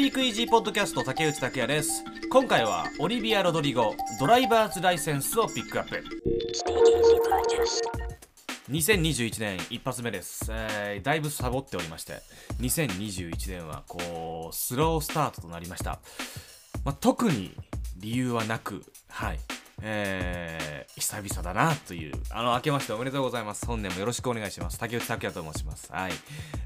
ピークイージーポッドキャスト竹内拓也です。今回はオリビア・ロドリゴドライバーズライセンスをピックアップ。2021年一発目です、えーだいぶサボっておりまして2021年はこうスロースタートとなりました、まあ、特に理由はなくはい。えー、久々だなという。あの明けましておめでとうございます。本年もよろしくお願いします。竹内拓也と申します。はい。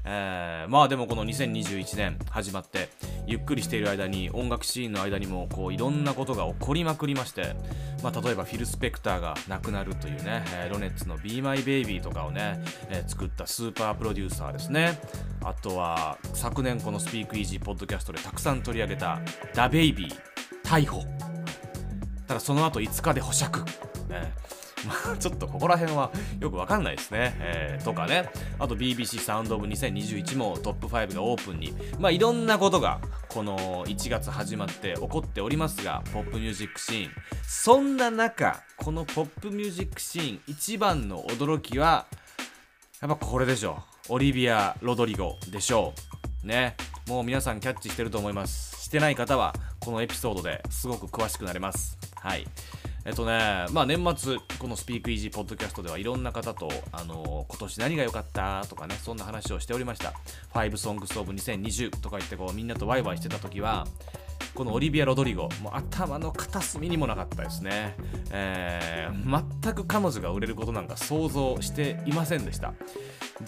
えー、まあでもこの2021年始まってゆっくりしている間に音楽シーンの間にもこういろんなことが起こりまくりまして、まあ、例えばフィル・スペクターが亡くなるというね、えーロネッツの Be My Baby とかをね、えー作ったスーパープロデューサーですね。あとは昨年このスピークイージーポッドキャストでたくさん取り上げたダ・ベイビー逮捕。ただその後5日で保釈、ね。まあ、ちょっとここら辺はよくわかんないですね、えーとかね。あと BBC サウンドオブ2021もトップ5がオープンに。まあいろんなことがこの1月始まって起こっておりますがポップミュージックシーン。そんな中このポップミュージックシーン一番の驚きはやっぱこれでしょオリビア・ロドリゴでしょう。ね。もう皆さんキャッチしてると思います。してない方はこのエピソードですごく詳しくなれます。はい。えっとねまあ年末このスピークイージーポッドキャストではいろんな方とあの今年何が良かったとかねそんな話をしておりました。5 Songs of 2020とか言ってこうみんなとワイワイしてた時はこのオリビア・ロドリゴもう頭の片隅にもなかったですね、えー全く彼女が売れることなんか想像していませんでした。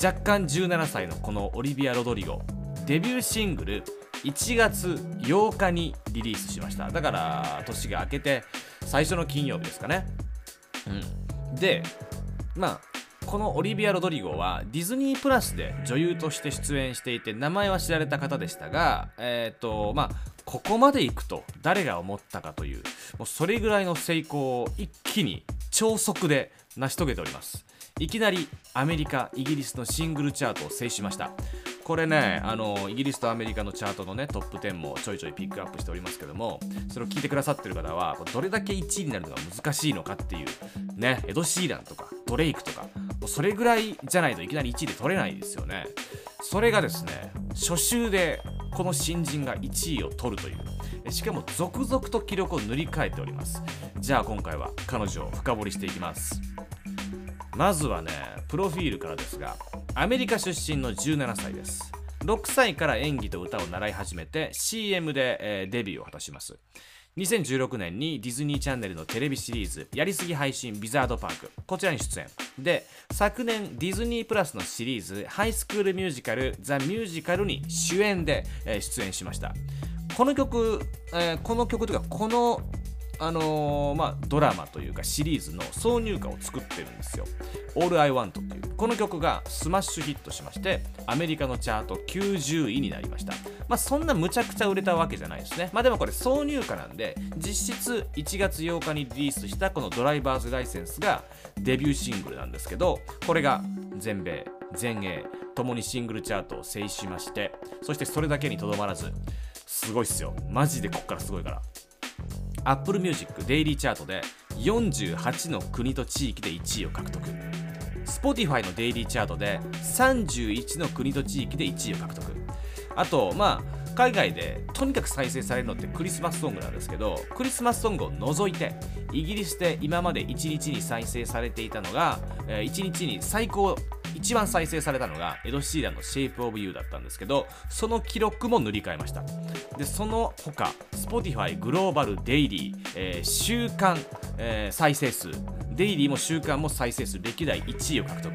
若干17歳のこのオリビア・ロドリゴデビューシングル1月8日にリリースしました。だから年が明けて最初の金曜日ですかね。うん。でまあこのオリビア・ロドリゴはディズニープラスで女優として出演していて名前は知られた方でしたがえっ、とまあここまで行くと誰が思ったかというもうそれぐらいの成功を一気に超速で成し遂げております。いきなりアメリカイギリスのシングルチャートを制しました。これねあのイギリスとアメリカのチャートのねトップ10もちょいちょいピックアップしておりますけどもそれを聞いてくださってる方はどれだけ1位になるのが難しいのかっていうねエド・シーランとかドレイクとかもうそれぐらいじゃないといきなり1位で取れないですよね。それがですね初週でこの新人が1位を取るという。しかも続々と記録を塗り替えております。じゃあ今回は彼女を深掘りしていきます。まずはねプロフィールからですがアメリカ出身の17歳です。6歳から演技と歌を習い始めて CM で、えーデビューを果たします。2016年にディズニーチャンネルのテレビシリーズ「やりすぎ配信ビザードパーク」こちらに出演。で昨年ディズニープラスのシリーズ「ハイスクールミュージカルザ・ミュージカル」に主演で、えー出演しました。この曲、えーこの曲というかこのあのーまあ、ドラマというかシリーズの挿入歌を作ってるんですよ。All I Want というこの曲がスマッシュヒットしましてアメリカのチャート90位になりました。まあそんなむちゃくちゃ売れたわけじゃないですね。まあでもこれ挿入歌なんで実質1月8日にリリースしたこの drivers license がデビューシングルなんですけどこれが全米全英ともにシングルチャートを制しましてそしてそれだけにとどまらずすごいっすよマジでこっからすごいから Apple Music デイリーチャートで48の国と地域で1位を獲得。Spotify のデイリーチャートで31の国と地域で1位を獲得。あとまあ海外でとにかく再生されるのってクリスマスソングなんですけどクリスマスソングを除いてイギリスで今まで1日に再生されていたのが、え1日に最高一番再生されたのがエド・シーランの Shape of You だったんですけどその記録も塗り替えました。でその他 Spotify グローバルデイリー、えー週間、えー再生数。デイリーも週間も再生数歴代1位を獲得。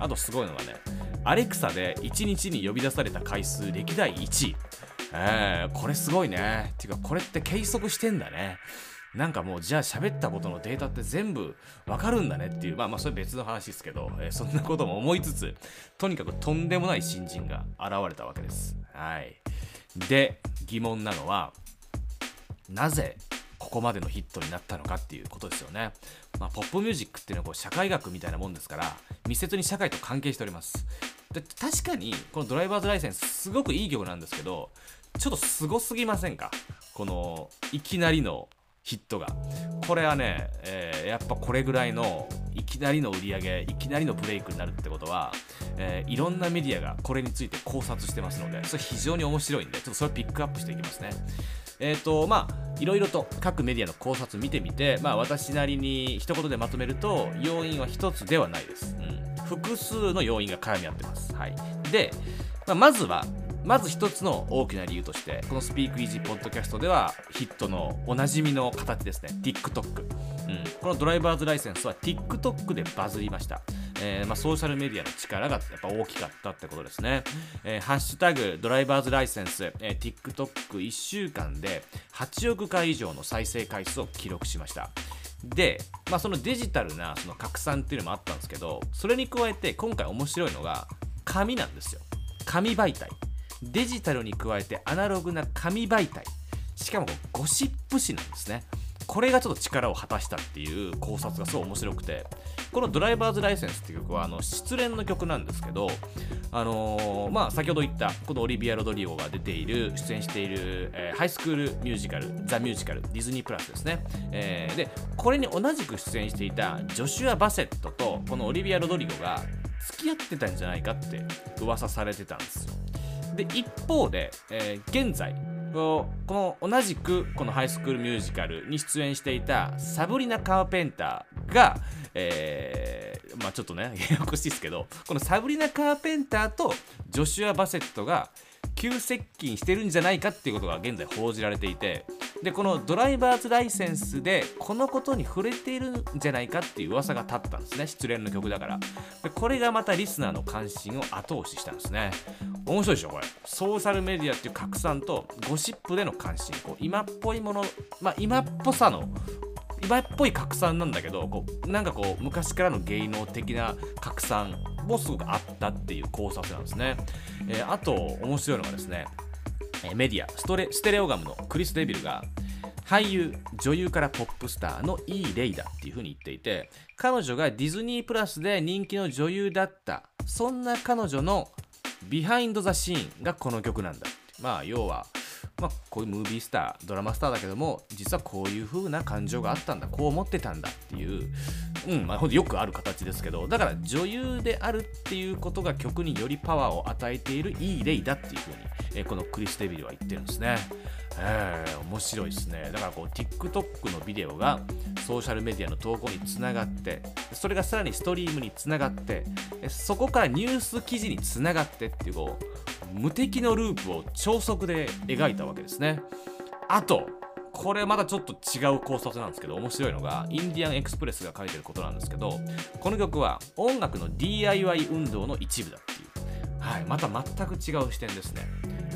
あとすごいのがねアレクサで1日に呼び出された回数歴代1位。えー、これすごいね。っていうかこれって計測してんだね。なんかもうじゃあ喋ったことのデータって全部わかるんだねっていうまあまあそれ別の話ですけど、えーそんなことも思いつつとにかくとんでもない新人が現れたわけですはいで疑問なのはなぜここまでのヒットになったのかっていうことですよね。まあ、ポップミュージックっていうのはこう社会学みたいなもんですから密接に社会と関係しております。で確かにこのドライバーズライセンスすごくいい曲なんですけどちょっとすごすぎませんか？このいきなりのヒットが。これはね、えー、やっぱこれぐらいのいきなりの売り上げいきなりのブレイクになるってことは、えー、いろんなメディアがこれについて考察してますのでそれ非常に面白いんでちょっとそれピックアップしていきますね。えっ、ー、とまあいろいろと各メディアの考察見てみてまあ私なりに一言でまとめると要因は一つではないです、うん、複数の要因が絡み合ってます。はい。で、まあ、まずはまず一つの大きな理由としてこのスピークイージーポッドキャストではヒットのおなじみの形ですね TikTok、うん、このドライバーズライセンスは TikTok でバズりましたえー、まあ、ソーシャルメディアの力がやっぱ大きかったってことですね。えー、ハッシュタグドライバーズライセンス、えー、TikTok1 週間で8億回以上の再生回数を記録しました。で、まあ、そのデジタルなその拡散っていうのもあったんですけど、それに加えて今回面白いのが紙なんですよ。紙媒体。デジタルに加えてアナログな紙媒体。しかもゴシップ誌なんですね。これがちょっと力を果たしたっていう考察がすごい面白くて。この「ドライバーズ・ライセンス」っていう曲はあの失恋の曲なんですけどあのー、まあ先ほど言ったこのオリビア・ロドリゴが出ている出演している、えー、ハイスクールミュージカル「ザ・ミュージカル」ディズニープラスですね、えー、でこれに同じく出演していたジョシュア・バセットとこのオリビア・ロドリゴが付き合ってたんじゃないかって噂されてたんですよ。で一方で、えー、現在この同じくこのハイスクールミュージカルに出演していたサブリナ・カーペンターが、えー、まあちょっとねややこしいですけどこのサブリナ・カーペンターとジョシュア・バセットが急接近してるんじゃないかっていうことが現在報じられていてでこのドライバーズライセンスでこのことに触れているんじゃないかっていう噂が立ったんですね。失恋の曲だから。でこれがまたリスナーの関心を後押ししたんですね。面白いでしょこれ。ソーシャルメディアっていう拡散とゴシップでの関心。こう今っぽいものまあ今っぽさの今っぽい拡散なんだけどこうなんかこう昔からの芸能的な拡散もすごくあったっていう考察なんですね、えー、あと面白いのがですねメディアストレステレオガムのクリス・デビルが俳優女優からポップスターのイー・レイだっていうふうに言っていて彼女がディズニープラスで人気の女優だったそんな彼女のビハインド・ザ・シーンがこの曲なんだまあ要はまあ、こういうムービースタードラマスターだけども実はこういう風な感情があったんだこう思ってたんだっていう、うんまあ、ほんとよくある形ですけどだから女優であるっていうことが曲によりパワーを与えているいい例だっていう風に、え、このクリス・デビルは言ってるんですね。えー、面白いですね。だからこう TikTok のビデオがソーシャルメディアの投稿につながってそれがさらにストリームにつながってそこからニュース記事につながってっていうこう無敵のループを超速で描いたわけですねあとこれまだちょっと違う考察なんですけど面白いのがインディアンエクスプレスが書いてることなんですけどこの曲は音楽の DIY 運動の一部だっていうはいまた全く違う視点ですね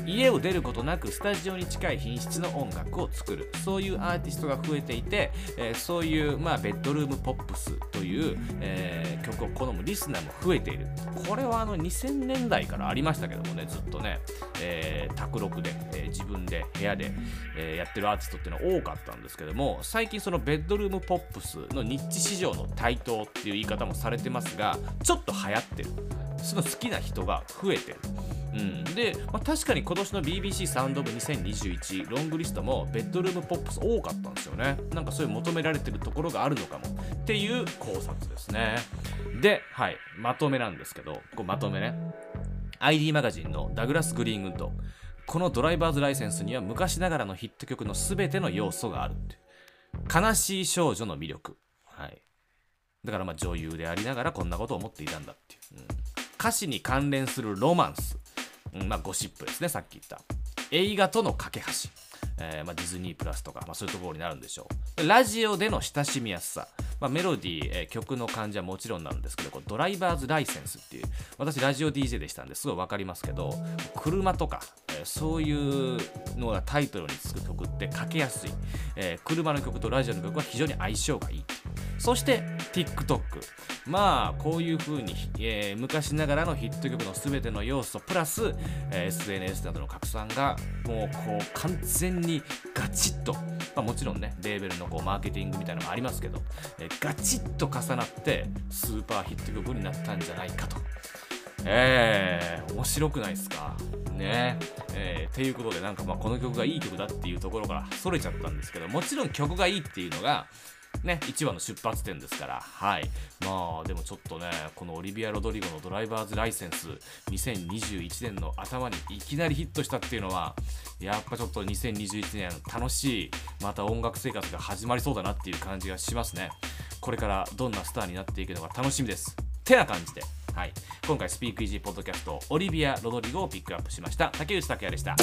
家を出ることなくスタジオに近い品質の音楽を作る。そういうアーティストが増えていて、えー、そういう、まあ、ベッドルームポップスという、えー、曲を好むリスナーも増えている。これはあの2000年代からありましたけどもねずっとね、えー、卓録で、えー、自分で部屋で、えー、やってるアーティストっていうのは多かったんですけども最近そのベッドルームポップスのニッチ市場の台頭っていう言い方もされてますがちょっと流行ってる。その好きな人が増えてる。うん、で、まあ、確かに今年の BBC サウンドオブ2021ロングリストもベッドルームポップス多かったんですよね。なんかそういう求められてるところがあるのかも。っていう考察ですね。で、はい、まとめなんですけどこうまとめね。ID マガジンのダグラス・グリーンウッドこのドライバーズライセンスには昔ながらのヒット曲の全ての要素があるって悲しい少女の魅力。はい。だからまあ女優でありながらこんなことを思っていたんだっていう、うん、歌詞に関連するロマンス。うんまあ、ゴシップですねさっき言った。映画との架け橋、えーまあ、ディズニープラスとか、まあ、そういうところになるんでしょう。ラジオでの親しみやすさ、まあ、メロディー、えー、曲の感じはもちろんなんですけどこドライバーズライセンスっていう私ラジオ DJ でしたんですごい分かりますけど車とか、え、そういうのがタイトルにつく曲ってかけやすい、え、車の曲とラジオの曲は非常に相性がいい。そして TikTok まあこういう風に、えー、昔ながらのヒット曲の全ての要素プラス、えー、SNS などの拡散がもうこう完全にガチッと、まあ、もちろんねレーベルのこうマーケティングみたいなのもありますけど、えー、ガチッと重なってスーパーヒット曲になったんじゃないかと。えー、面白くないですか？ね。えー、っていうことでなんかまあこの曲がいい曲だっていうところからそれちゃったんですけどもちろん曲がいいっていうのがね、1話の出発点ですから、はい。まあ、でもちょっとね、このオリビア・ロドリゴのドライバーズライセンス、2021年の頭にいきなりヒットしたっていうのは、やっぱちょっと2021年楽しい、また音楽生活が始まりそうだなっていう感じがしますね。これからどんなスターになっていくのか楽しみです。てな感じで、はい、今回スピークイージーポッドキャストオリビア・ロドリゴをピックアップしました竹内拓也でした。